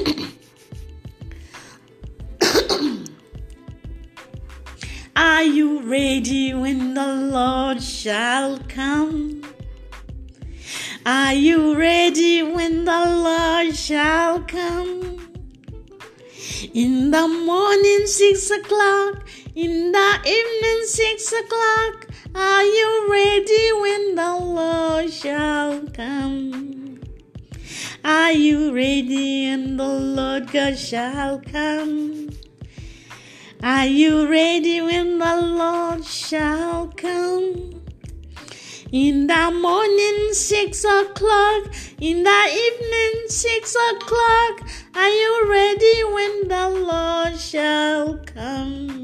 Are you ready when the Lord shall come? Are you ready when the Lord shall come? In the morning, six o'clock, in the evening, six o'clock, are you ready when the Lord shall come? Are you ready when the Lord God shall come? Are you ready when the Lord shall come? In the morning, six o'clock. In the evening, six o'clock. Are you ready when the Lord shall come?